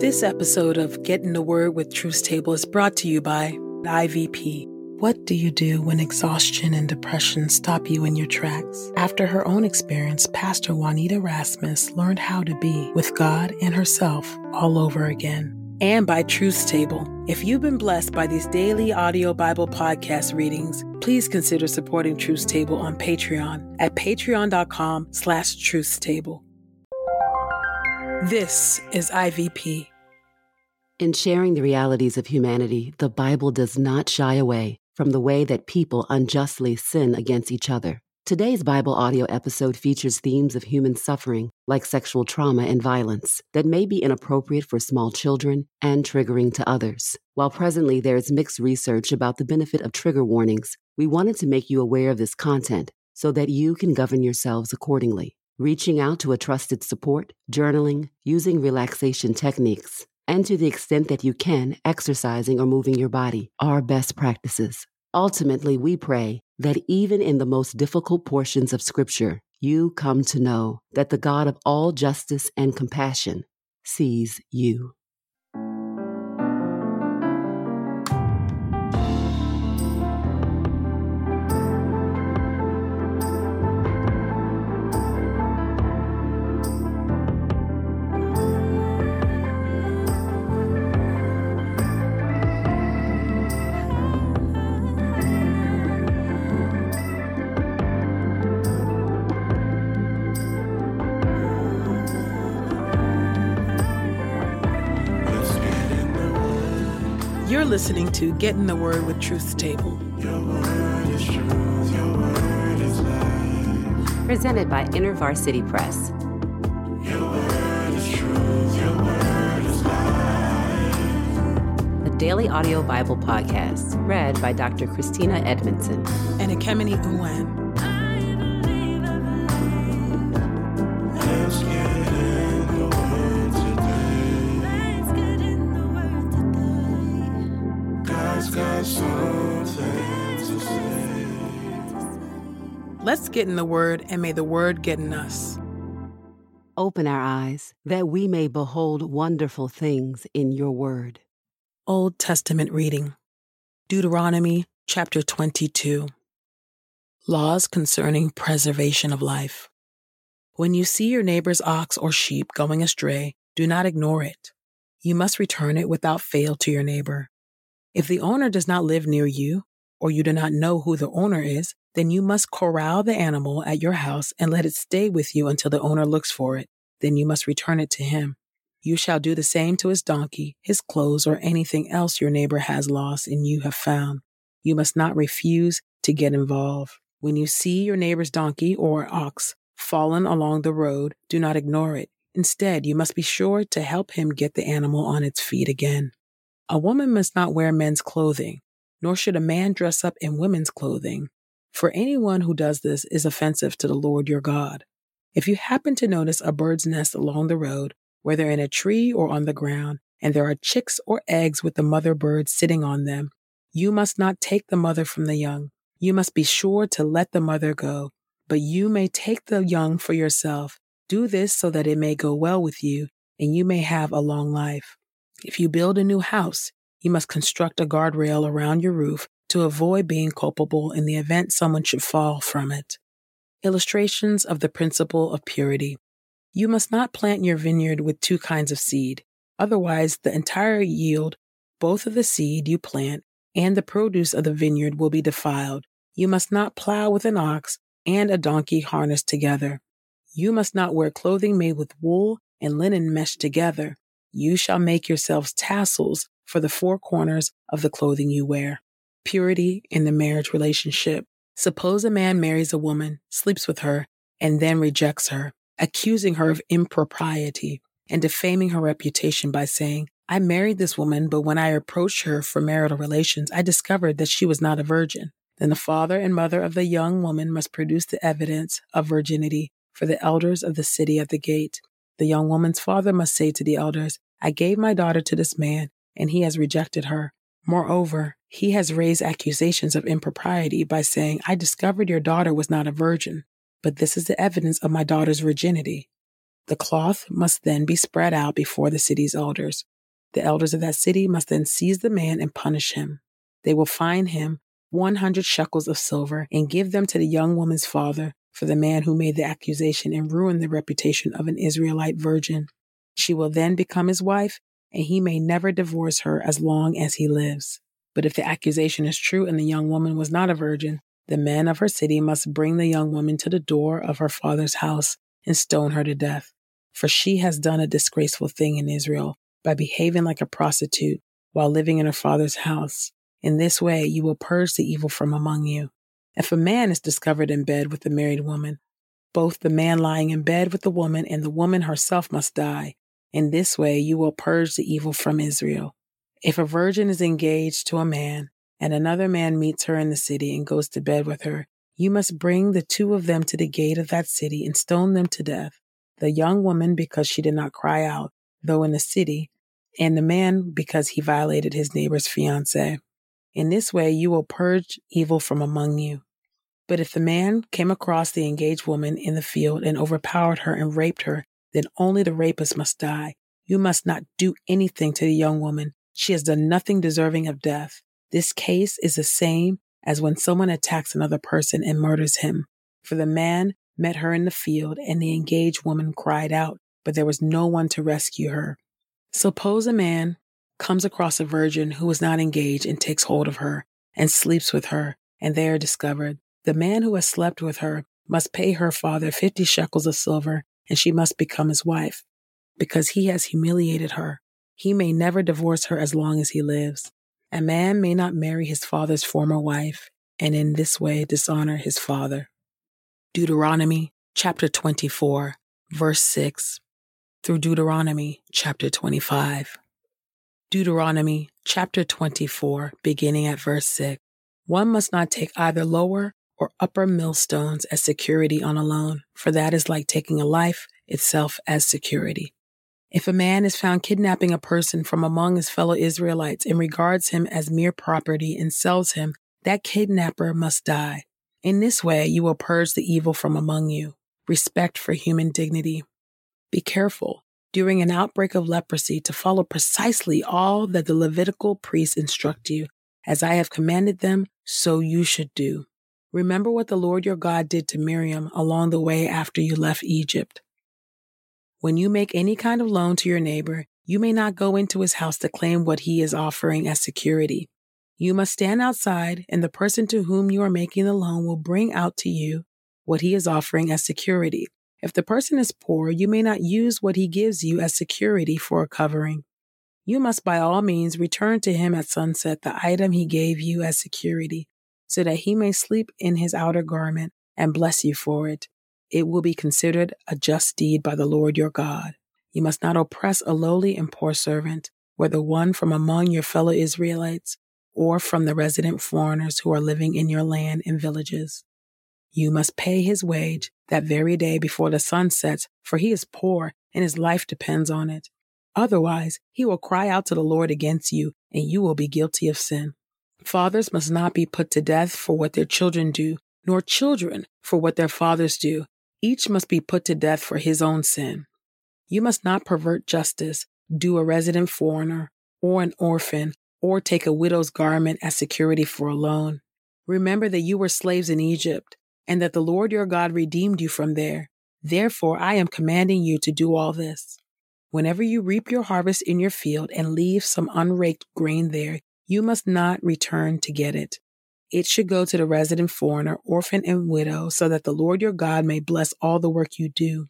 This episode of Get in the Word with Truth Table is brought to you by IVP. What do you do when exhaustion and depression stop you in your tracks? After her own experience, Pastor Juanita Rasmus learned how to be with God and herself all over again. And by Truth Table. If you've been blessed by these daily audio Bible podcast readings, please consider supporting Truth Table on Patreon at patreon.com slash truthstable. This is IVP. In sharing the realities of humanity, the Bible does not shy away from the way that people unjustly sin against each other. Today's Bible audio episode features themes of human suffering, like sexual trauma and violence, that may be inappropriate for small children and triggering to others. While presently there is mixed research about the benefit of trigger warnings, we wanted to make you aware of this content so that you can govern yourselves accordingly. Reaching out to a trusted support, journaling, using relaxation techniques, and to the extent that you can, exercising or moving your body are best practices. Ultimately, we pray that even in the most difficult portions of Scripture, you come to know that the God of all justice and compassion sees you. Listening to Get in the Word with Truth Table. Presented by InterVarsity Press. A daily audio Bible podcast read by Dr. Christina Edmondson. And Ekemini Uwan. Let's get in the Word, and may the Word get in us. Open our eyes that we may behold wonderful things in your word. Old Testament reading Deuteronomy chapter 22. Laws concerning preservation of life. When you see your neighbor's ox or sheep going astray, do not ignore it. You must return it without fail to your neighbor. If the owner does not live near you, or you do not know who the owner is, then you must corral the animal at your house and let it stay with you until the owner looks for it. Then you must return it to him. You shall do the same to his donkey, his clothes, or anything else your neighbor has lost and you have found. You must not refuse to get involved. When you see your neighbor's donkey or ox fallen along the road, do not ignore it. Instead, you must be sure to help him get the animal on its feet again. A woman must not wear men's clothing, nor should a man dress up in women's clothing. For anyone who does this is offensive to the Lord your God. If you happen to notice a bird's nest along the road, whether in a tree or on the ground, and there are chicks or eggs with the mother bird sitting on them, you must not take the mother from the young. You must be sure to let the mother go, but you may take the young for yourself. Do this so that it may go well with you and you may have a long life. If you build a new house, you must construct a guardrail around your roof to avoid being culpable in the event someone should fall from it. Illustrations of the principle of purity. You must not plant your vineyard with two kinds of seed. Otherwise, the entire yield, both of the seed you plant and the produce of the vineyard will be defiled. You must not plow with an ox and a donkey harnessed together. You must not wear clothing made with wool and linen meshed together. You shall make yourselves tassels for the four corners of the clothing you wear. Purity in the marriage relationship. Suppose a man marries a woman, sleeps with her, and then rejects her, accusing her of impropriety and defaming her reputation by saying, I married this woman, but when I approached her for marital relations, I discovered that she was not a virgin. Then the father and mother of the young woman must produce the evidence of virginity for the elders of the city at the gate. The young woman's father must say to the elders, I gave my daughter to this man, and he has rejected her. Moreover, he has raised accusations of impropriety by saying, I discovered your daughter was not a virgin, but this is the evidence of my daughter's virginity. The cloth must then be spread out before the city's elders. The elders of that city must then seize the man and punish him. They will fine him 100 shekels of silver and give them to the young woman's father for the man who made the accusation and ruined the reputation of an Israelite virgin. She will then become his wife, and he may never divorce her as long as he lives. But if the accusation is true and the young woman was not a virgin, the men of her city must bring the young woman to the door of her father's house and stone her to death. For she has done a disgraceful thing in Israel by behaving like a prostitute while living in her father's house. In this way, you will purge the evil from among you. If a man is discovered in bed with a married woman, both the man lying in bed with the woman and the woman herself must die. In this way, you will purge the evil from Israel. If a virgin is engaged to a man, and another man meets her in the city and goes to bed with her, you must bring the two of them to the gate of that city and stone them to death. The young woman because she did not cry out, though in the city, and the man because he violated his neighbor's fiancée. In this way, you will purge evil from among you. But if the man came across the engaged woman in the field and overpowered her and raped her, then only the rapist must die. You must not do anything to the young woman. She has done nothing deserving of death. This case is the same as when someone attacks another person and murders him. For the man met her in the field, and the engaged woman cried out, but there was no one to rescue her. Suppose a man comes across a virgin who is not engaged and takes hold of her and sleeps with her, and they are discovered. The man who has slept with her must pay her father 50 shekels of silver, and she must become his wife. Because he has humiliated her, he may never divorce her as long as he lives. A man may not marry his father's former wife, and in this way dishonor his father. Deuteronomy chapter 24, verse 6 through Deuteronomy chapter 25. Deuteronomy chapter 24, beginning at verse 6. One must not take either lower or upper millstones as security on a loan, for that is like taking a life itself as security. If a man is found kidnapping a person from among his fellow Israelites and regards him as mere property and sells him, that kidnapper must die. In this way, you will purge the evil from among you. Respect for human dignity. Be careful during an outbreak of leprosy to follow precisely all that the Levitical priests instruct you. As I have commanded them, so you should do. Remember what the Lord your God did to Miriam along the way after you left Egypt. When you make any kind of loan to your neighbor, you may not go into his house to claim what he is offering as security. You must stand outside, and the person to whom you are making the loan will bring out to you what he is offering as security. If the person is poor, you may not use what he gives you as security for a covering. You must by all means return to him at sunset the item he gave you as security so that he may sleep in his outer garment and bless you for it. It will be considered a just deed by the Lord your God. You must not oppress a lowly and poor servant, whether one from among your fellow Israelites or from the resident foreigners who are living in your land and villages. You must pay his wage that very day before the sun sets, for he is poor and his life depends on it. Otherwise, he will cry out to the Lord against you, and you will be guilty of sin. Fathers must not be put to death for what their children do, nor children for what their fathers do. Each must be put to death for his own sin. You must not pervert justice, do a resident foreigner, or an orphan, or take a widow's garment as security for a loan. Remember that you were slaves in Egypt, and that the Lord your God redeemed you from there. Therefore, I am commanding you to do all this. Whenever you reap your harvest in your field and leave some unraked grain there, you must not return to get it. It should go to the resident foreigner, orphan, and widow, so that the Lord your God may bless all the work you do.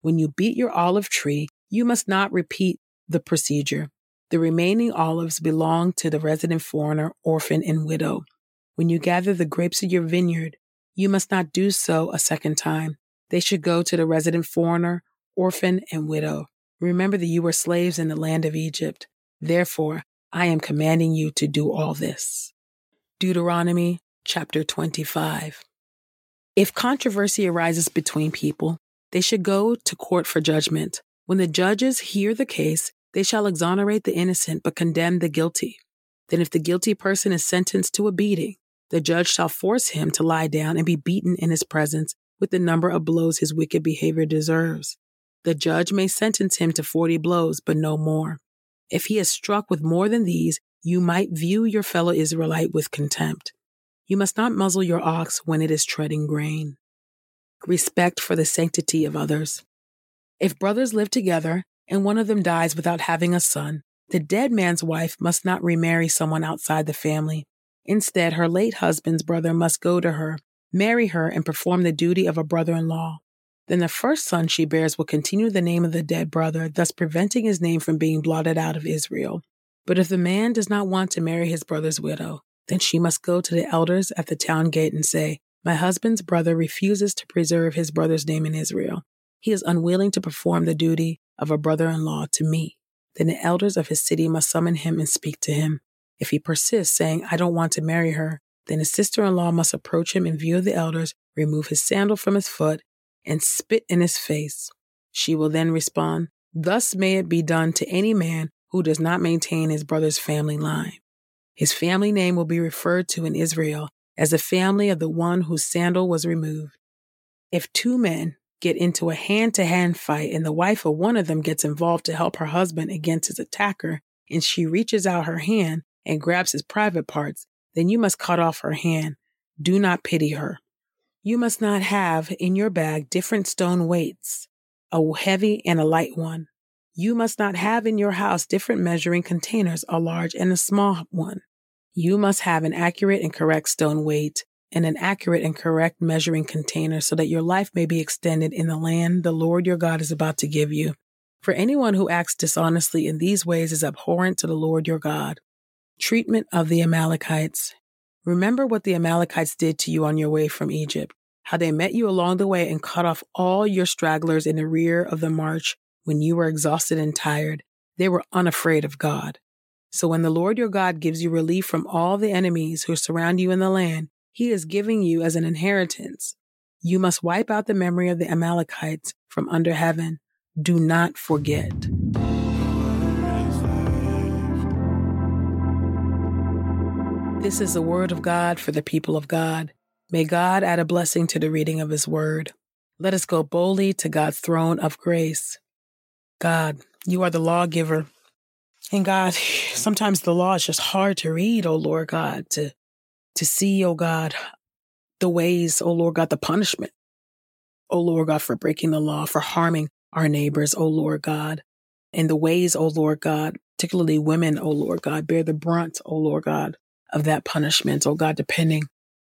When you beat your olive tree, you must not repeat the procedure. The remaining olives belong to the resident foreigner, orphan, and widow. When you gather the grapes of your vineyard, you must not do so a second time. They should go to the resident foreigner, orphan, and widow. Remember that you were slaves in the land of Egypt. Therefore, I am commanding you to do all this. Deuteronomy chapter 25. If controversy arises between people, they should go to court for judgment. When the judges hear the case, they shall exonerate the innocent but condemn the guilty. Then, if the guilty person is sentenced to a beating, the judge shall force him to lie down and be beaten in his presence with the number of blows his wicked behavior deserves. the judge may sentence him to 40 blows, but no more. If he is struck with more than these, you might view your fellow Israelite with contempt. You must not muzzle your ox when it is treading grain. Respect for the sanctity of others. If brothers live together and one of them dies without having a son, the dead man's wife must not remarry someone outside the family. Instead, her late husband's brother must go to her, marry her, and perform the duty of a brother in law. Then the first son she bears will continue the name of the dead brother, thus preventing his name from being blotted out of Israel. But if the man does not want to marry his brother's widow, then she must go to the elders at the town gate and say, My husband's brother refuses to preserve his brother's name in Israel. He is unwilling to perform the duty of a brother in law to me. Then the elders of his city must summon him and speak to him. If he persists, saying, I don't want to marry her, then his sister in law must approach him in view of the elders, remove his sandal from his foot, and spit in his face. She will then respond, Thus may it be done to any man who does not maintain his brother's family line. His family name will be referred to in Israel as the family of the one whose sandal was removed. If two men get into a hand to hand fight and the wife of one of them gets involved to help her husband against his attacker, and she reaches out her hand and grabs his private parts, then you must cut off her hand. Do not pity her. You must not have in your bag different stone weights, a heavy and a light one. You must not have in your house different measuring containers, a large and a small one. You must have an accurate and correct stone weight and an accurate and correct measuring container so that your life may be extended in the land the Lord your God is about to give you. For anyone who acts dishonestly in these ways is abhorrent to the Lord your God. Treatment of the Amalekites. Remember what the Amalekites did to you on your way from Egypt, how they met you along the way and cut off all your stragglers in the rear of the march when you were exhausted and tired. They were unafraid of God. So when the Lord your God gives you relief from all the enemies who surround you in the land, he is giving you as an inheritance. You must wipe out the memory of the Amalekites from under heaven. Do not forget. This is the word of God for the people of God. May God add a blessing to the reading of his word. Let us go boldly to God's throne of grace. God, you are the lawgiver. And God, sometimes the law is just hard to read, oh Lord God, to, to see, oh God, the ways, oh Lord God, the punishment, oh Lord God, for breaking the law, for harming our neighbors, oh Lord God, and the ways, oh Lord God, particularly women, oh Lord God, bear the brunt, oh Lord God, of that punishment, oh God, depending,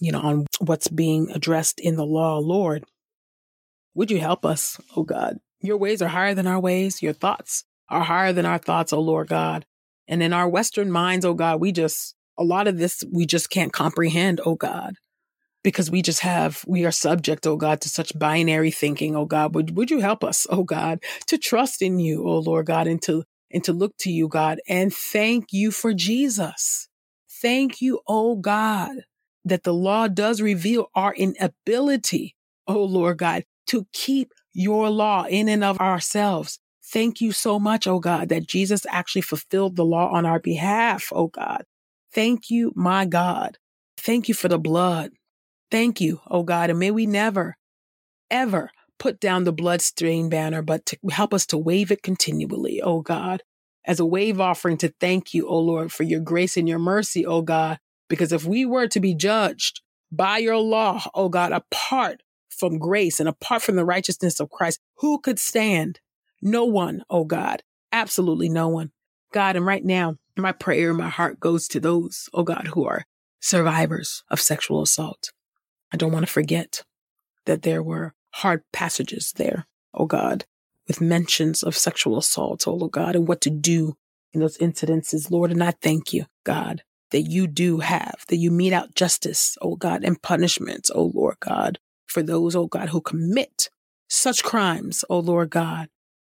you know, on what's being addressed in the law, Lord. Would you help us, oh God? Your ways are higher than our ways. Your thoughts are higher than our thoughts, oh Lord God. And in our Western minds, oh God, we just, a lot of this, we just can't comprehend, oh God, because we just have, we are subject, oh God, to such binary thinking, oh God. Would, would you help us, oh God, to trust in you, oh Lord God, and to, and to look to you, God, and thank you for Jesus. Thank you, oh God, that the law does reveal our inability, oh Lord God, to keep your law in and of ourselves. Thank you so much, oh God, that Jesus actually fulfilled the law on our behalf, oh God. Thank you, my God. Thank you for the blood. Thank you, oh God. And may we never, ever put down the bloodstained banner, but to help us to wave it continually, oh God as a wave offering to thank you, O Lord, for your grace and your mercy, O God. Because if we were to be judged by your law, O God, apart from grace and apart from the righteousness of Christ, who could stand? No one, O God. Absolutely no one. God, and right now, my prayer, my heart goes to those, oh God, who are survivors of sexual assault. I don't want to forget that there were hard passages there, oh God, with mentions of sexual assault, oh God, and what to do in those incidences, Lord. And I thank you, God, that you do have, that you mete out justice, oh God, and punishments, oh Lord God, for those, oh God, who commit such crimes, oh Lord God.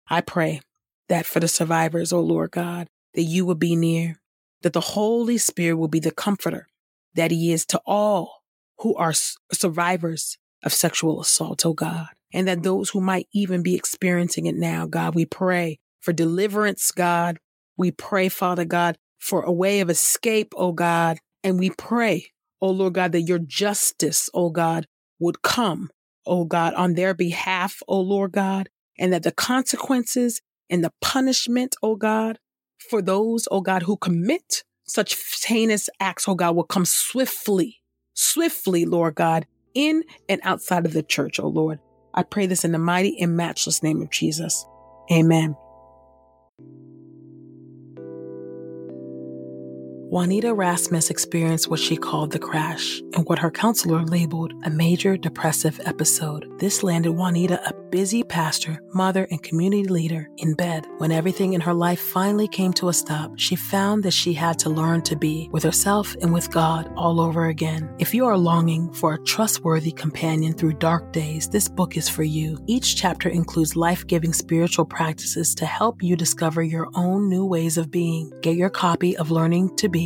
I pray that for the survivors, oh Lord God, that you will be near, that the Holy Spirit will be the comforter that he is to all who are survivors of sexual assault, oh God and that those who might even be experiencing it now, God, we pray for deliverance, God. We pray, Father God, for a way of escape, oh God. And we pray, oh Lord God, that your justice, oh God, would come, oh God, on their behalf, oh Lord God. and that the consequences and the punishment, oh God, for those, oh God, who commit such heinous acts, oh God, will come swiftly, swiftly, Lord God, in and outside of the church, oh Lord. I pray this in the mighty and matchless name of Jesus. Amen. Juanita Rasmus experienced what she called the crash and what her counselor labeled a major depressive episode. This landed Juanita, a busy pastor, mother, and community leader, in bed. When everything in her life finally came to a stop, she found that she had to learn to be with herself and with God all over again. If you are longing for a trustworthy companion through dark days, this book is for you. Each chapter includes life giving spiritual practices to help you discover your own new ways of being. Get your copy of Learning to Be